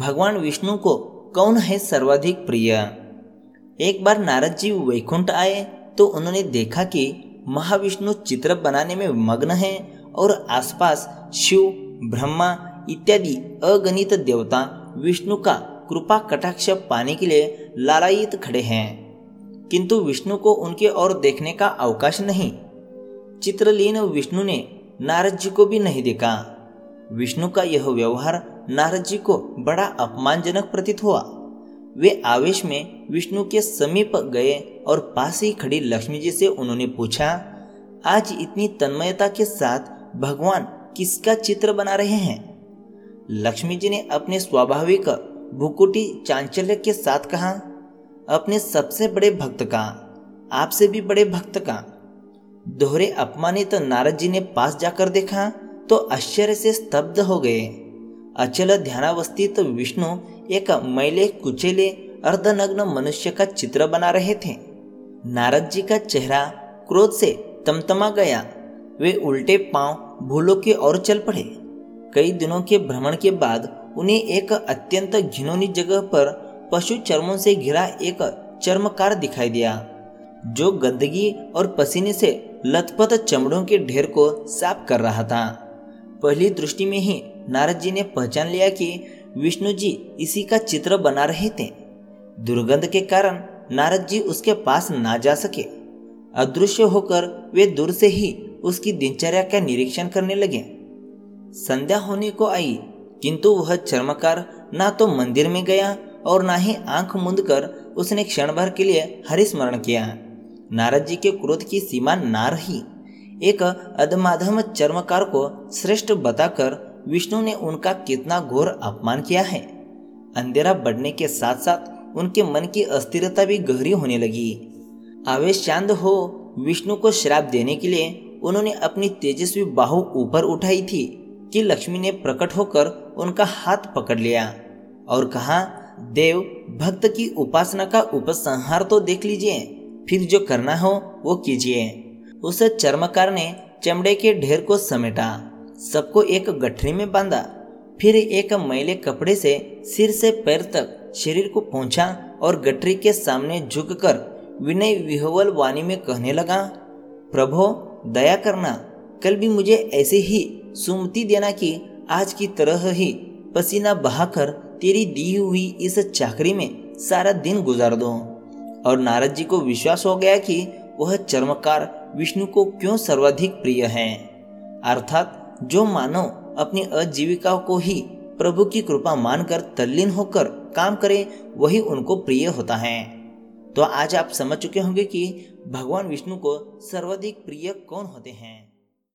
भगवान विष्णु को कौन है सर्वाधिक प्रिय? एक बार नारद जी वैकुंठ आए तो उन्होंने देखा कि महाविष्णु चित्र बनाने में मग्न है और आसपास शिव, ब्रह्मा इत्यादि अगणित देवता विष्णु का कृपा कटाक्ष पाने के लिए लालायित खड़े हैं। किंतु विष्णु को उनके और देखने का अवकाश नहीं। चित्रलीन विष्णु ने नारद जी को भी नहीं देखा। विष्णु का यह व्यवहार नारद जी को बड़ा अपमानजनक प्रतीत हुआ। वे आवेश में विष्णु के समीप गए और पास ही खड़ी लक्ष्मी जी से उन्होंने पूछा, आज इतनी तन्मयता के साथ भगवान किसका चित्र बना रहे हैं? लक्ष्मी जी ने अपने स्वाभाविक भुकुटी चांचल्य के साथ कहा, अपने सबसे बड़े भक्त का, आपसे भी बड़े भक्त का। दोहरे अपमानित नारद जी ने पास जाकर देखा तो आश्चर्य से स्तब्ध हो गए। अचल ध्यानावस्थित तो विष्णु एक मैले कुचेले अर्धनग्न मनुष्य का चित्र बना रहे थे। नारद जी का चेहरा क्रोध से तमतमा गया। वे उल्टे पाँव भूलों की ओर चल पड़े। कई दिनों के भ्रमण के बाद उन्हें एक अत्यंत घिनौनी जगह पर पशु चर्मों से घिरा एक चर्मकार दिखाई दिया, जो गंदगी और पसीने से लथपथ चमड़ों के ढेर को साफ़ कर रहा था। पहली दृष्टि में ही नारद जी ने पहचान लिया कि विष्णु जी इसी का चित्र बना रहे थे। दुर्गंध के कारण नारद जी उसके पास ना जा सके। अदृश्य होकर वे दूर से ही उसकी दिनचर्या का निरीक्षण करने लगे। संध्या होने को आई, किंतु वह चर्मकार ना तो मंदिर में गया और ना ही आँख मूंद कर उसने क्षण भर के लिए हरिस्मरण किया। नारद जी के क्रोध की सीमा ना रही। एक अधमाधम चर्मकार को श्रेष्ठ बताकर विष्णु ने उनका कितना घोर अपमान किया है। अंधेरा बढ़ने के साथ साथ उनके मन की अस्थिरता भी गहरी होने लगी। आवेश शांत हो विष्णु को श्राप देने के लिए उन्होंने अपनी तेजस्वी बाहु ऊपर उठाई थी कि लक्ष्मी ने प्रकट होकर उनका हाथ पकड़ लिया और कहा, देव, भक्त की उपासना का उपसंहार तो देख लीजिए, फिर जो करना हो वो कीजिए। उस चर्मकार ने चमड़े के ढेर को समेटा। सबको एक गठरी में बांधा। फिर एक मैले कपड़े से सिर से पैर तक शरीर को पहुँचा और गठरी के सामने झुककर विनय विहवल वाणी में कहने लगा, प्रभो, दया करना। कल भी मुझे ऐसे ही सुमति देना कि आज की तरह ही पसीना बहाकर तेरी दी हुई इस चाकरी में सारा दिन गुजार दो। और नारद जी को विश्वास हो गया कि वह चर्मकार विष्णु को क्यों सर्वाधिक प्रिय है। अर्थात जो मानव अपनी आजीविका को ही प्रभु की कृपा मानकर तल्लीन होकर काम करे, वही उनको प्रिय होता है। तो आज आप समझ चुके होंगे कि भगवान विष्णु को सर्वाधिक प्रिय कौन होते हैं।